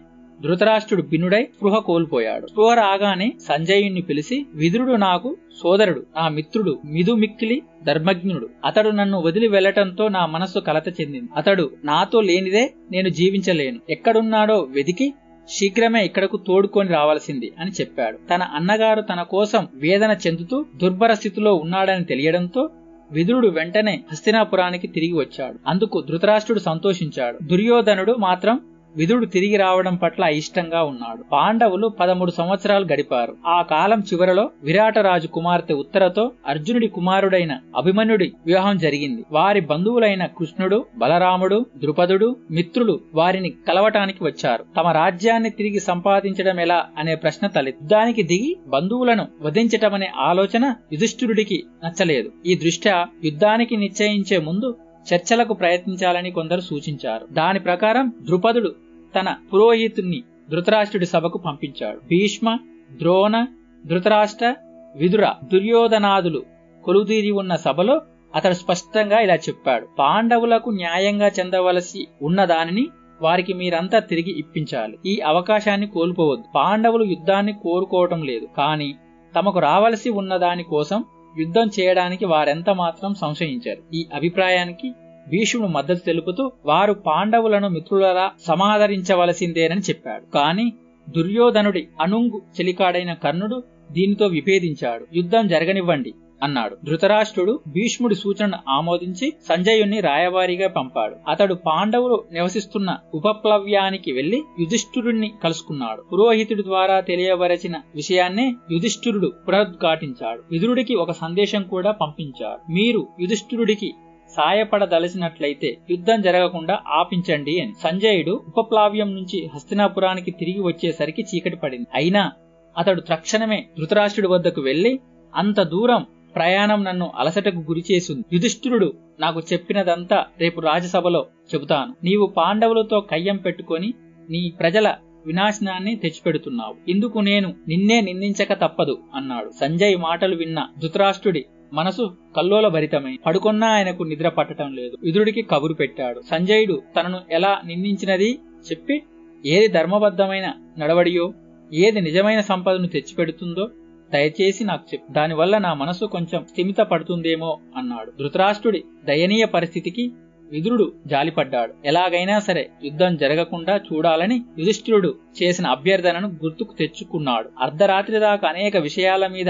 ధృతరాష్ట్రుడు బిన్నుడై స్పృహ కోల్పోయాడు. స్పృహ రాగానే సంజయుణ్ణి పిలిచి విదురుడు నాకు సోదరుడు నా మిత్రుడు మిదుమిక్కిలి ధర్మజ్ఞుడు. అతడు నన్ను వదిలి వెళ్ళటంతో నా మనస్సు కలత చెందింది. అతడు నాతో లేనిదే నేను జీవించలేను. ఎక్కడున్నాడో వెదికి శీఘ్రమే ఇక్కడకు తోడుకొని రావాల్సింది అని చెప్పాడు. తన అన్నగారు తన కోసం వేదన చెందుతూ దుర్భర స్థితిలో ఉన్నాడని తెలియడంతో విదురుడు వెంటనే హస్తినాపురానికి తిరిగి వచ్చాడు. అందుకు ధృతరాష్ట్రుడు సంతోషించాడు. దుర్యోధనుడు మాత్రం విదుడు తిరిగి రావడం పట్ల అయిష్టంగా ఉన్నాడు. పాండవులు పదమూడు సంవత్సరాలు గడిపారు. ఆ కాలం చివరలో విరాటరాజు కుమార్తె ఉత్తరతో అర్జునుడి కుమారుడైన అభిమన్యుడి వివాహం జరిగింది. వారి బంధువులైన కృష్ణుడు బలరాముడు ద్రుపదుడు మిత్రులు వారిని కలవటానికి వచ్చారు. తమ రాజ్యాన్ని తిరిగి సంపాదించడం ఎలా అనే ప్రశ్న తలెత్తి యుద్ధానికి దిగి బంధువులను వధించటమనే ఆలోచన యుధిష్ఠిరుడికి నచ్చలేదు. ఈ దృష్ట్యా యుద్ధానికి నిశ్చయించే ముందు చర్చలకు ప్రయత్నించాలని కొందరు సూచించారు. దాని ప్రకారం ద్రుపదుడు తన పురోహితుణ్ణి ధృతరాష్ట్రుడి సభకు పంపించాడు. భీష్మ ద్రోణ ధృతరాష్ట్ర విదుర దుర్యోధనాదులు కొలుదీరి ఉన్న సభలో అతడు స్పష్టంగా ఇలా చెప్పాడు. పాండవులకు న్యాయంగా చెందవలసి ఉన్న దానిని వారికి మీరంతా తిరిగి ఇప్పించాలి. ఈ అవకాశాన్ని కోల్పోవద్దు. పాండవులు యుద్ధాన్ని కోరుకోవటం లేదు. కానీ తమకు రావలసి ఉన్న దాని కోసం యుద్ధం చేయడానికి వారెంత మాత్రం సంశయించారు. ఈ అభిప్రాయానికి భీష్ముడు మద్దతు తెలుపుతూ వారు పాండవులను మిత్రులలా సమాదరించవలసిందేనని చెప్పాడు. కాని దుర్యోధనుడి అనుంగు చెలికాడైన కర్ణుడు దీనితో విభేదించాడు. యుద్ధం జరగనివ్వండి అన్నాడు. ధృతరాష్ట్రుడు భీష్ముడి సూచనను ఆమోదించి సంజయుణ్ణి రాయవారిగా పంపాడు. అతడు పాండవులు నివసిస్తున్న ఉపప్లవ్యానికి వెళ్ళి యుధిష్ఠురుణ్ణి కలుసుకున్నాడు. పురోహితుడి ద్వారా తెలియవరచిన విషయాన్నే యుధిష్ఠురుడు పునరుద్ఘాటించాడు. విదురుడికి ఒక సందేశం కూడా పంపించాడు. మీరు యుధిష్ఠురుడికి సాయపడదలచినట్లయితే యుద్ధం జరగకుండా ఆపించండి అని. సంజయుడు ఉపప్లావ్యం నుంచి హస్తినాపురానికి తిరిగి వచ్చేసరికి చీకటి పడింది. అయినా అతడు తక్షణమే ధృతరాష్ట్రుడి వద్దకు వెళ్ళి అంత దూరం ప్రయాణం నన్ను అలసటకు గురిచేసింది యుధిష్ఠిరుడు నాకు చెప్పినదంతా రేపు రాజసభలో చెబుతాను. నీవు పాండవులతో కయ్యం పెట్టుకొని నీ ప్రజల వినాశనాన్ని తెచ్చిపెడుతున్నావు. ఇందుకు నేను నిన్నే నిందించక తప్పదు అన్నాడు. సంజయ్ మాటలు విన్న ధృతరాష్ట్రుడి మనసు కల్లోల భరితమై పడుకున్నా ఆయనకు నిద్ర పట్టడం లేదు. విదురుడికి కబురు పెట్టాడు. సంజయుడు తనను ఎలా నిందించినది చెప్పి ఏది ధర్మబద్ధమైన నడవడియో ఏది నిజమైన సంపదను తెచ్చిపెడుతుందో దయచేసి నాకు చెప్పు. దానివల్ల నా మనసు కొంచెం స్థిమిత పడుతుందేమో అన్నాడు. ధృతరాష్ట్రుడి దయనీయ పరిస్థితికి విదురుడు జాలిపడ్డాడు. ఎలాగైనా సరే యుద్ధం జరగకుండా చూడాలని యుధిష్ఠిరుడు చేసిన అభ్యర్థనను గుర్తుకు తెచ్చుకున్నాడు. అర్ధరాత్రి దాకా అనేక విషయాల మీద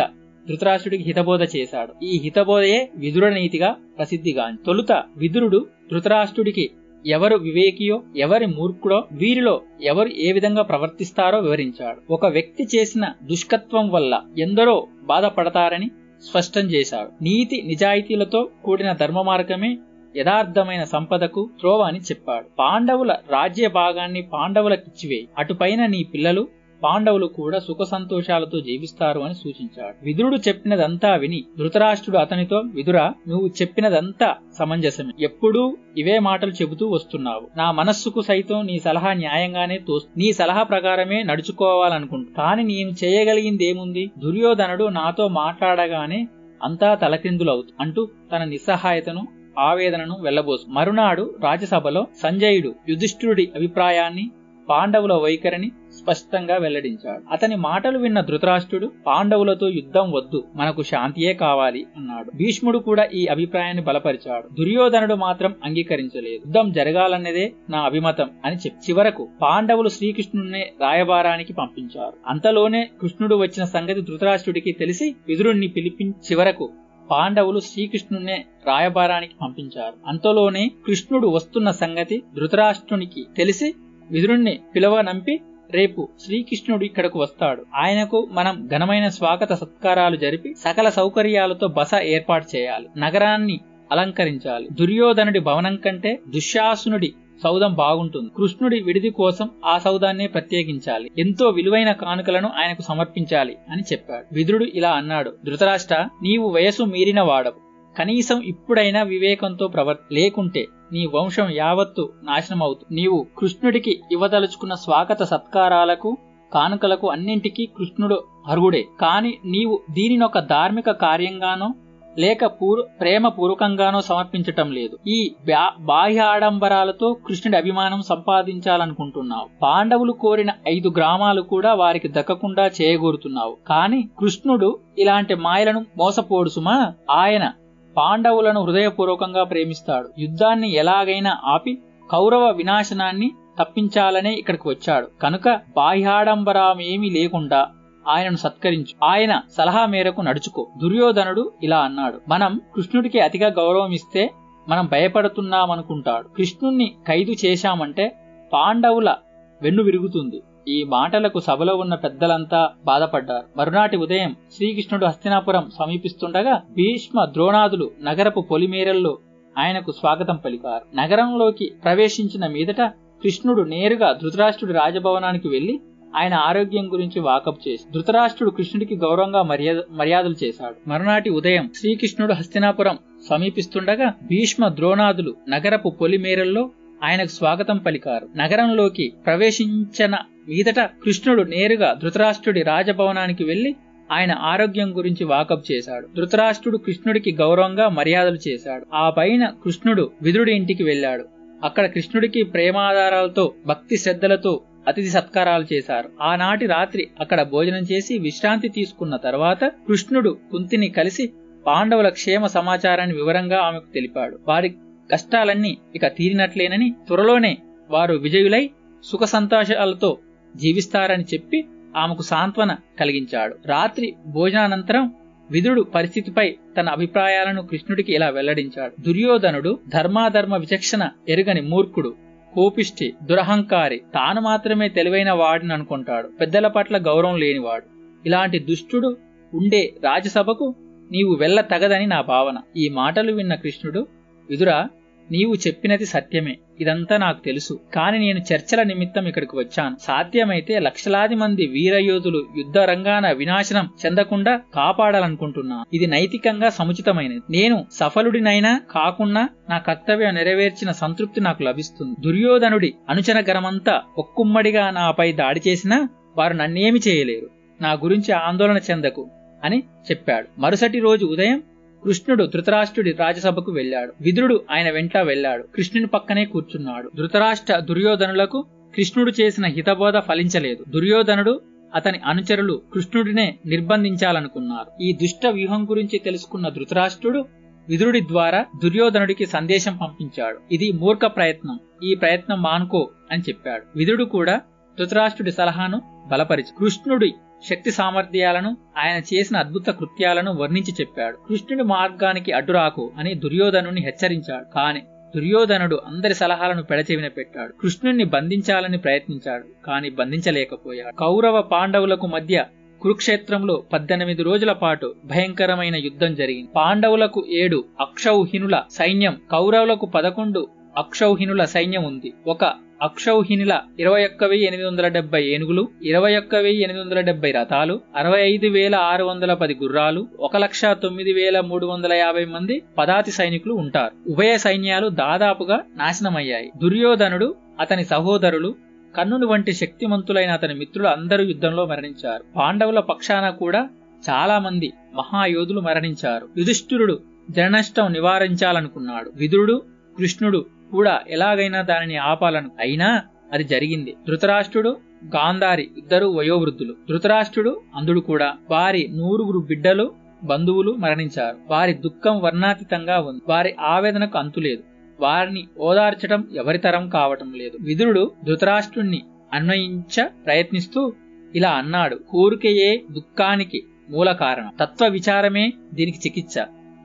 ధృతరాష్ట్రుడికి హితబోధ చేశాడు. ఈ హితబోధయే విదుర నీతిగా ప్రసిద్ధిగాంది. తొలుత విదురుడు ధృతరాష్ట్రుడికి ఎవరు వివేకియో ఎవరి మూర్ఖుడో వీరిలో ఎవరు ఏ విధంగా ప్రవర్తిస్తారో వివరించాడు. ఒక వ్యక్తి చేసిన దుష్కత్వం వల్ల ఎందరో బాధపడతారని స్పష్టం చేశాడు. నీతి నిజాయితీలతో కూడిన ధర్మ మార్గమే యథార్థమైన సంపదకు త్రోవ అని చెప్పాడు. పాండవుల రాజ్య భాగాన్ని పాండవులకిచ్చివే అటుపైన నీ పిల్లలు పాండవులు కూడా సుఖ సంతోషాలతో జీవిస్తారు అని సూచించాడు. విదురుడు చెప్పినదంతా విని ధృతరాష్ట్రుడు అతనితో విదురా నువ్వు చెప్పినదంతా సమంజసమే. ఎప్పుడూ ఇవే మాటలు చెబుతూ వస్తున్నావు. నా మనస్సుకు సైతం నీ సలహా న్యాయంగానే తో నీ సలహా ప్రకారమే నడుచుకోవాలనుకుంటు. కాని నేను చేయగలిగింది ఏముంది దుర్యోధనుడు నాతో మాట్లాడగానే అంతా తలకిందులవుతు అంటూ తన నిస్సహాయతను ఆవేదనను వెళ్ళబోసు మరునాడు రాజ్యసభలో సంజయుడు యుధిష్ఠుడి అభిప్రాయాన్ని పాండవుల వైఖరిని స్పష్టంగా వెల్లడించాడు. అతని మాటలు విన్న ధృతరాష్ట్రుడు పాండవులతో యుద్ధం వద్దు మనకు శాంతియే కావాలి అన్నాడు. భీష్ముడు కూడా ఈ అభిప్రాయాన్ని బలపరిచాడు. దుర్యోధనుడు మాత్రం అంగీకరించలేదు. యుద్ధం జరగాలన్నదే నా అభిమతం అని చెప్పి చివరకు పాండవులు శ్రీకృష్ణుడిని రాయబారానికి పంపించారు. అంతలోనే కృష్ణుడు వచ్చిన సంగతి ధృతరాష్ట్రుడికి తెలిసి విదురుణ్ణి పిలిపించి చివరకు పాండవులు శ్రీకృష్ణునే రాయబారానికి పంపించారు. అంతలోనే కృష్ణుడు వస్తున్న సంగతి ధృతరాష్ట్రునికి తెలిసి విదురుణ్ణి పిలవనంపి రేపు శ్రీకృష్ణుడు ఇక్కడకు వస్తాడు. ఆయనకు మనం ఘనమైన స్వాగత సత్కారాలు జరిపి సకల సౌకర్యాలతో బస ఏర్పాటు చేయాలి. నగరాన్ని అలంకరించాలి. దుర్యోధనుడి భవనం కంటే దుశ్శాసునుడి సౌధం బాగుంటుంది. కృష్ణుడి విడిది కోసం ఆ సౌదాన్నే ప్రత్యేకించాలి. ఎంతో విలువైన కానుకలను ఆయనకు సమర్పించాలి అని చెప్పాడు. విదురుడు ఇలా అన్నాడు. ధృతరాష్ట్ర నీవు వయసు మీరిన వాడవు. కనీసం ఇప్పుడైనా వివేకంతో ప్రవర్ లేకుంటే నీ వంశం యావత్తు నాశనమవుతుంది నీవు కృష్ణుడికి ఇవ్వదలుచుకున్న స్వాగత సత్కారాలకు కానుకలకు అన్నింటికీ కృష్ణుడు అర్హుడే. కాని నీవు దీనినొక ధార్మిక కార్యంగానో లేక పూర్ ప్రేమ పూర్వకంగానో సమర్పించటం లేదు. ఈ బాహ్య ఆడంబరాలతో కృష్ణుడి అభిమానం సంపాదించాలనుకుంటున్నావు. పాండవులు కోరిన ఐదు గ్రామాలు కూడా వారికి దక్కకుండా చేయగోరుతున్నావు. కాని కృష్ణుడు ఇలాంటి మాయలను మోసపోడు సుమా. ఆయన పాండవులను హృదయపూర్వకంగా ప్రేమిస్తాడు. యుద్ధాన్ని ఎలాగైనా ఆపి కౌరవ వినాశనాన్ని తప్పించాలనే ఇక్కడికి వచ్చాడు. కనుక బాహ్యాడంబరామేమీ లేకుండా ఆయనను సత్కరించు. ఆయన సలహా మేరకు నడుచుకో. దుర్యోధనుడు ఇలా అన్నాడు. మనం కృష్ణుడికి అతిగా గౌరవం ఇస్తే మనం భయపడుతున్నామనుకుంటాడు. కృష్ణుణ్ణి ఖైదు చేశామంటే పాండవుల వెన్ను విరుగుతుంది. ఈ మాటలకు సభలో ఉన్న పెద్దలంతా బాధపడ్డారు. మరునాటి ఉదయం శ్రీకృష్ణుడు హస్తినాపురం సమీపిస్తుండగా భీష్మ ద్రోణాదులు నగరపు పొలిమేరల్లో ఆయనకు స్వాగతం పలికారు. నగరంలోకి ప్రవేశించిన మీదట కృష్ణుడు నేరుగా ధృతరాష్ట్రుడి రాజభవనానికి వెళ్ళి ఆయన ఆరోగ్యం గురించి వాకప్ చేసి ధృతరాష్ట్రుడు కృష్ణుడికి గౌరవంగా మర్యాద మర్యాదలు చేశాడు. మరునాటి ఉదయం శ్రీకృష్ణుడు హస్తినాపురం సమీపిస్తుండగా భీష్మ ద్రోణాదులు నగరపు పొలిమేరల్లో ఆయనకు స్వాగతం పలికారు. నగరంలోకి ప్రవేశించిన మీదట కృష్ణుడు నేరుగా ధృతరాష్ట్రుడి రాజభవనానికి వెళ్ళి ఆయన ఆరోగ్యం గురించి వాకప్ చేశాడు. ధృతరాష్ట్రుడు కృష్ణుడికి గౌరవంగా మర్యాదలు చేశాడు. ఆ పైన కృష్ణుడు విదురుడి ఇంటికి వెళ్ళాడు. అక్కడ కృష్ణుడికి ప్రేమాధారాలతో భక్తి శ్రద్ధలతో అతిథి సత్కారాలు చేశారు. ఆనాటి రాత్రి అక్కడ భోజనం చేసి విశ్రాంతి తీసుకున్న తర్వాత కృష్ణుడు కుంతిని కలిసి పాండవుల క్షేమ సమాచారాన్ని వివరంగా ఆమెకు తెలిపాడు. వారి కష్టాలన్నీ ఇక తీరినట్లేనని త్వరలోనే వారు విజయులై సుఖ సంతోషాలతో జీవిస్తారని చెప్పి ఆమెకు సాంత్వన కలిగించాడు. రాత్రి భోజనానంతరం విదురుడు పరిస్థితిపై తన అభిప్రాయాలను కృష్ణుడికి ఇలా వెల్లడించాడు. దుర్యోధనుడు ధర్మాధర్మ విచక్షణ ఎరుగని మూర్ఖుడు కోపిష్టి దురహంకారి తాను మాత్రమే తెలివైన వాడిని అనుకుంటాడు. పెద్దల పట్ల గౌరవం లేనివాడు. ఇలాంటి దుష్టుడు ఉండే రాజసభకు నీవు వెళ్ళ తగదని నా భావన. ఈ మాటలు విన్న కృష్ణుడు విదురా నీవు చెప్పినది సత్యమే. ఇదంతా నాకు తెలుసు. కాని నేను చర్చల నిమిత్తం ఇక్కడికి వచ్చాను. సాధ్యమైతే లక్షలాది మంది వీరయోధులు యుద్ధ రంగాన వినాశనం చెందకుండా కాపాడాలనుకుంటున్నా. ఇది నైతికంగా సముచితమైనది. నేను సఫలుడినైనా కాకుండా నా కర్తవ్యం నెరవేర్చిన సంతృప్తి నాకు లభిస్తుంది. దుర్యోధనుడి అనుచర గరమంతా ఒక్కుమ్మడిగా నాపై దాడి చేసినా వారు నన్నేమి చేయలేరు. నా గురించి ఆందోళన చెందకు అని చెప్పాడు. మరుసటి రోజు ఉదయం కృష్ణుడు ధృతరాష్ట్రుడి రాజసభకు వెళ్ళాడు. విదురుడు ఆయన వెంట వెళ్ళాడు. కృష్ణుని పక్కనే కూర్చున్నాడు. ధృతరాష్ట్ర దుర్యోధనులకు కృష్ణుడు చేసిన హితబోధ ఫలించలేదు. దుర్యోధనుడు అతని అనుచరులు కృష్ణుడినే నిర్బంధించాలనుకున్నారు. ఈ దుష్ట వ్యూహం గురించి తెలుసుకున్న ధృతరాష్ట్రుడు విదురుడి ద్వారా దుర్యోధనుడికి సందేశం పంపించాడు. ఇది మూర్ఖ ప్రయత్నం. ఈ ప్రయత్నం మానుకో అని చెప్పాడు. విదురుడు కూడా ధృతరాష్ట్రుడి సలహాను బలపరిచి కృష్ణుడి శక్తి సామర్థ్యాలను ఆయన చేసిన అద్భుత కృత్యాలను వర్ణించి చెప్పాడు. కృష్ణుడి మార్గానికి అడ్డురాకు అని దుర్యోధనుని హెచ్చరించాడు. కాని దుర్యోధనుడు అందరి సలహాలను పెడచెవిన పెట్టాడు. కృష్ణుణ్ణి బంధించాలని ప్రయత్నించాడు కాని బంధించలేకపోయాడు. కౌరవ పాండవులకు మధ్య కురుక్షేత్రంలో పద్దెనిమిది రోజుల పాటు భయంకరమైన యుద్ధం జరిగింది. పాండవులకు ఏడు అక్షౌహినుల సైన్యం కౌరవులకు పదకొండు అక్షౌహినుల సైన్యం ఉంది. ఒక అక్షౌహినిల ఇరవై ఒక్క వెయ్యి ఎనిమిది వందల డెబ్బై ఏనుగులు ఇరవై ఒక్క వెయ్యి ఎనిమిది వందల డెబ్బై రథాలు అరవై ఐదు వేల ఆరు వందల పది గుర్రాలు ఒక లక్ష తొమ్మిది వేల మూడు వందల యాభై మంది పదాతి సైనికులు ఉంటారు. ఉభయ సైన్యాలు దాదాపుగా నాశనమయ్యాయి. దుర్యోధనుడు అతని సహోదరులు కర్ణుని వంటి శక్తిమంతులైన అతని మిత్రులు అందరూ యుద్ధంలో మరణించారు. పాండవుల పక్షాన కూడా చాలా మంది మహాయోధులు మరణించారు. యుధిష్ఠిరుడు జననష్టం నివారించాలనుకున్నాడు. విదురుడు కృష్ణుడు కూడా ఎలాగైనా దానిని ఆపాలను. అయినా అది జరిగింది. ధృతరాష్ట్రుడు గాంధారి ఇద్దరు వయోవృద్ధులు. ధృతరాష్ట్రుడు అందుడు కూడా. వారి నూరుగురు బిడ్డలు బంధువులు మరణించారు. వారి దుఃఖం వర్ణాతీతంగా ఉంది. వారి ఆవేదనకు అంతులేదు వారిని ఓదార్చడం ఎవరితరం కావటం లేదు. విదురుడు ధృతరాష్ట్రుణ్ణి అన్వయించ ప్రయత్నిస్తూ ఇలా అన్నాడు. కోరికయే దుఃఖానికి మూల కారణం. తత్వ విచారమే దీనికి చికిత్స.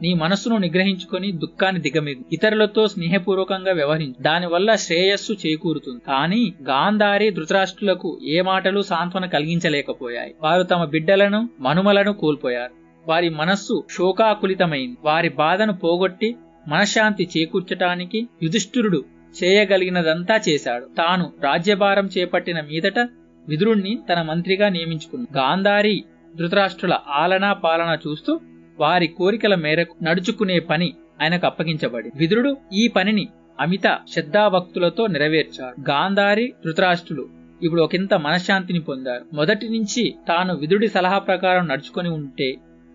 నీ మనస్సును నిగ్రహించుకొని దుఃఖాన్ని దిగమిగు. ఇతరులతో స్నేహపూర్వకంగా వ్యవహరించు. దానివల్ల శ్రేయస్సు చేకూరుతుంది. కానీ గాంధారి ధృతరాష్ట్రులకు ఏ మాటలు సాంత్వన కలిగించలేకపోయాయి. వారు తమ బిడ్డలను మనుమలను కోల్పోయారు. వారి మనస్సు శోకాకులితమైంది. వారి బాధను పోగొట్టి మనశ్శాంతి చేకూర్చటానికి యుధిష్ఠిరుడు చేయగలిగినదంతా చేశాడు. తాను రాజ్యభారం చేపట్టిన మీదట విదురుణ్ణి తన మంత్రిగా నియమించుకున్నాడు. గాంధారి ధృతరాష్ట్రుల ఆలనా పాలన చూస్తూ వారి కోరికల మేరకు నడుచుకునే పని ఆయనకు అప్పగించబడి విదురుడు ఈ పనిని అమిత శ్రద్ధాభక్తులతో నెరవేర్చారు గాంధారి ధృతరాష్ట్రులు ఇప్పుడు ఒకంత మనశ్శాంతిని పొందారు. మొదటి నుంచి తాను విదుడి సలహా ప్రకారం నడుచుకొని ఉంటే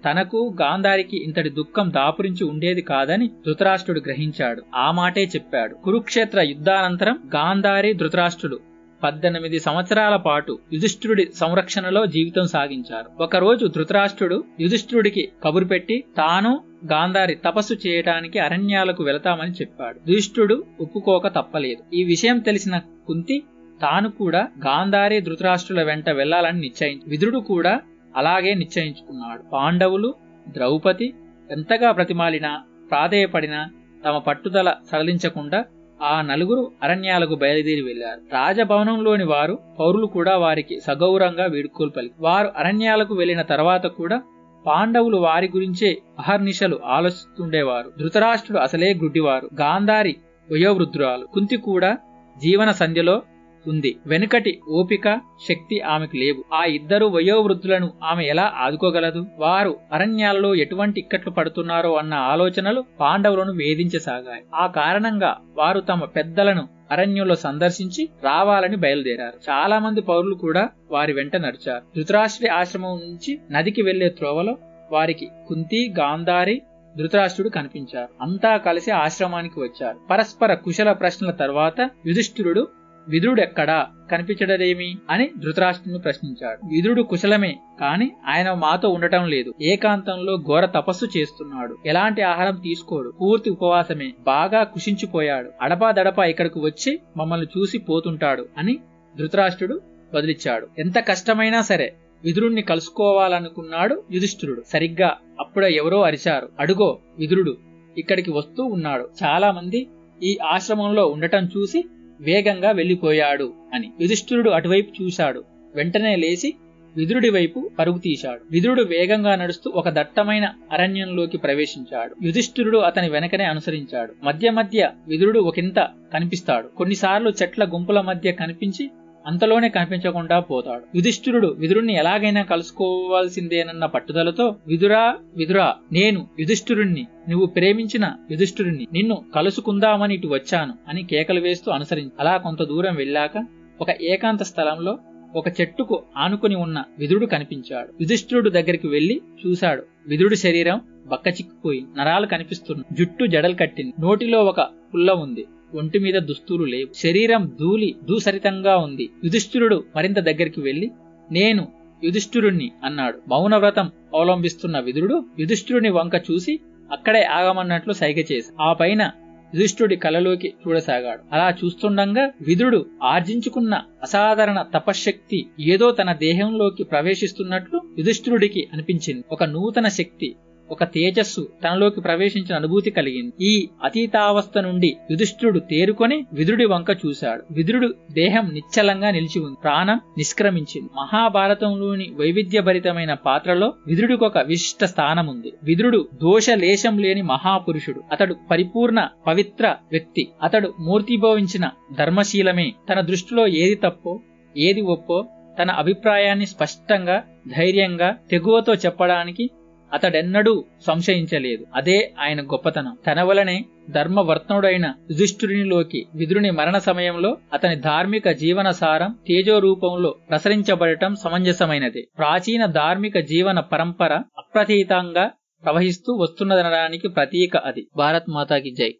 తనకు గాంధారికి ఇంతటి దుఃఖం దాపురించి ఉండేది కాదని ధృతరాష్ట్రుడు గ్రహించాడు. ఆ మాటే చెప్పాడు. కురుక్షేత్ర యుద్ధానంతరం గాంధారి ధృతరాష్ట్రుడు పద్దెనిమిది సంవత్సరాల పాటు యుధిష్ఠుడి సంరక్షణలో జీవితం సాగించారు. ఒకరోజు ధృతరాష్ట్రుడు యుధిష్ఠుడికి కబురు పెట్టి తాను గాంధారి తపస్సు చేయటానికి అరణ్యాలకు వెళతామని చెప్పాడు. యుధిష్ఠుడు ఒప్పుకోక తప్పలేదు. ఈ విషయం తెలిసిన కుంతి తాను కూడా గాంధారి ధృతరాష్ట్రుల వెంట వెళ్ళాలని నిశ్చయించి విదురుడు కూడా అలాగే నిశ్చయించుకున్నాడు. పాండవులు ద్రౌపది ఎంతగా ప్రతిమాలినా ప్రాధేయపడినా తమ పట్టుదల సడలించకుండా ఆ నలుగురు అరణ్యాలకు బయలుదేరి వెళ్ళారు రాజభవనంలోని వారు పౌరులు కూడా వారికి సగౌరంగా వీడుకోలు పలికి వారు అరణ్యాలకు వెళ్ళిన తర్వాత కూడా పాండవులు వారి గురించే అహర్నిశలు ఆలోచిస్తుండేవారు. ధృతరాష్ట్రుడు అసలే గుడ్డివారు. గాంధారి వయోవృద్ధురాలు. కుంతి కూడా జీవన సంధ్యలో ఉంది. వెనుకటి ఓపిక శక్తి ఆమెకు లేవు. ఆ ఇద్దరు వయోవృద్ధులను ఆమె ఎలా ఆదుకోగలదు? వారు అరణ్యాలలో ఎటువంటి ఇక్కట్లు పడుతున్నారో అన్న ఆలోచనలు పాండవులను వేధించసాగాయి. ఆ కారణంగా వారు తమ పెద్దలను అరణ్యంలో సందర్శించి రావాలని బయలుదేరారు. చాలా మంది పౌరులు కూడా వారి వెంట నడిచారు. ధృతరాష్ట్రి ఆశ్రమం నుంచి నదికి వెళ్ళే త్రోవలో వారికి కుంతి గాంధారి ధృతరాష్ట్రుడు కనిపించారు. అంతా కలిసి ఆశ్రమానికి వచ్చారు. పరస్పర కుశల ప్రశ్నల తర్వాత యుధిష్ఠిరుడు విదురుడెక్కడా కనిపించడదేమి అని ధృతరాష్ట్రుని ప్రశ్నించాడు. విదురుడు కుశలమే కాని ఆయన మాతో ఉండటం లేదు. ఏకాంతంలో ఘోర తపస్సు చేస్తున్నాడు. ఎలాంటి ఆహారం తీసుకోడు. పూర్తి ఉపవాసమే. బాగా కుషించిపోయాడు అడపా దడపా ఇక్కడికి వచ్చి మమ్మల్ని చూసి పోతుంటాడు అని ధృతరాష్ట్రుడు బదిలిచ్చాడు. ఎంత కష్టమైనా సరే విదురుణ్ణి కలుసుకోవాలనుకున్నాడు యుధిష్ఠురుడు. సరిగ్గా అప్పుడే ఎవరో అరిచారు. అడుగో విదురుడు ఇక్కడికి వస్తూ ఉన్నాడు. చాలా మంది ఈ ఆశ్రమంలో ఉండటం చూసి వేగంగా వెళ్ళిపోయాడు అని. యుధిష్ఠిరుడు అటువైపు చూశాడు. వెంటనే లేచి విదురుడి వైపు పరుగు తీశాడు. విదురుడు వేగంగా నడుస్తూ ఒక దట్టమైన అరణ్యంలోకి ప్రవేశించాడు. యుధిష్ఠిరుడు అతని వెనకనే అనుసరించాడు. మధ్య మధ్య విదురుడు ఒకంత కనిపిస్తాడు. కొన్నిసార్లు చెట్ల గుంపుల మధ్య కనిపించి అంతలోనే కనిపించకుండా పోతాడు. యుధిష్ఠిరుడు విదురుణ్ణి ఎలాగైనా కలుసుకోవాల్సిందేనన్న పట్టుదలతో విదురా విదురా నేను యుధిష్ఠిరుణ్ణి నువ్వు ప్రేమించిన యుధిష్ఠిరుణ్ణి నిన్ను కలుసుకుందామని ఇటు వచ్చాను అని కేకలు వేస్తూ అనుసరించి. అలా కొంత దూరం వెళ్ళాక ఒక ఏకాంత స్థలంలో ఒక చెట్టుకు ఆనుకుని ఉన్న విదురుడు కనిపించాడు. యుధిష్ఠిరుడు దగ్గరికి వెళ్ళి చూశాడు. విదురుడి శరీరం బక్క చిక్కిపోయి నరాలు కనిపిస్తున్నాయి. జుట్టు జడలు కట్టింది. నోటిలో ఒక పుల్ల ఉంది. ఒంటి మీద దుస్తులు లేవు. శరీరం ధూళి దూసరితంగా ఉంది. యుధిష్ఠిరుడు మరింత దగ్గరికి వెళ్ళి నేను యుధిష్ఠిరుణ్ణి అన్నాడు. మౌనవ్రతం అవలంబిస్తున్న విదురుడు యుధిష్ఠిరుని వంక చూసి అక్కడే ఆగమన్నట్లు సైగ చేసి ఆ పైన యుధిష్ఠుడి కలలోకి చూడసాగాడు. అలా చూస్తుండగా విదురుడు ఆర్జించుకున్న అసాధారణ తపశ్శక్తి ఏదో తన దేహంలోకి ప్రవేశిస్తున్నట్లు యుధిష్ఠురుడికి అనిపించింది. ఒక నూతన శక్తి ఒక తేజస్సు తనలోకి ప్రవేశించిన అనుభూతి కలిగింది. ఈ అతీతావస్థ నుండి యుధిష్ఠుడు తేరుకొని విదురుడి వంక చూశాడు. విదురుడు దేహం నిశ్చలంగా నిలిచి ఉంది. ప్రాణం నిష్క్రమించింది. మహాభారతంలోని వైవిధ్యభరితమైన పాత్రలో విదురుడికి ఒక విశిష్ట స్థానం ఉంది. విదురుడు దోష లేశం లేని మహాపురుషుడు. అతడు పరిపూర్ణ పవిత్ర వ్యక్తి. అతడు మూర్తిభవించిన ధర్మశీలమే. తన దృష్టిలో ఏది తప్పో ఏది ఒప్పో తన అభిప్రాయాన్ని స్పష్టంగా ధైర్యంగా తెగువతో చెప్పడానికి అతడెన్నడూ సంశయించలేదు. అదే ఆయన గొప్పతనం. తన వలనే ధర్మవర్తనుడైన యుధిష్ఠుడినిలోకి విదురుని మరణ సమయంలో అతని ధార్మిక జీవన సారం తేజో రూపంలో ప్రసరించబడటం సమంజసమైనది. ప్రాచీన ధార్మిక జీవన పరంపర అప్రతీతంగా ప్రవహిస్తూ వస్తున్నదనడానికి ప్రతీక అది. భారత్ మాతాకి జై.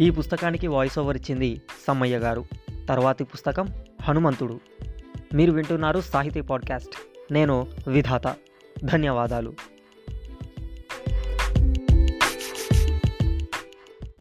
ఈ పుస్తకానికి వాయిస్ ఓవర్ ఇచ్చింది సమ్మయ్య గారు. తర్వాతి పుస్తకం హనుమంతుడు. మీరు వింటున్నారు సాహితీ పాడ్కాస్ట్. నేను విధాత. ధన్యవాదాలు.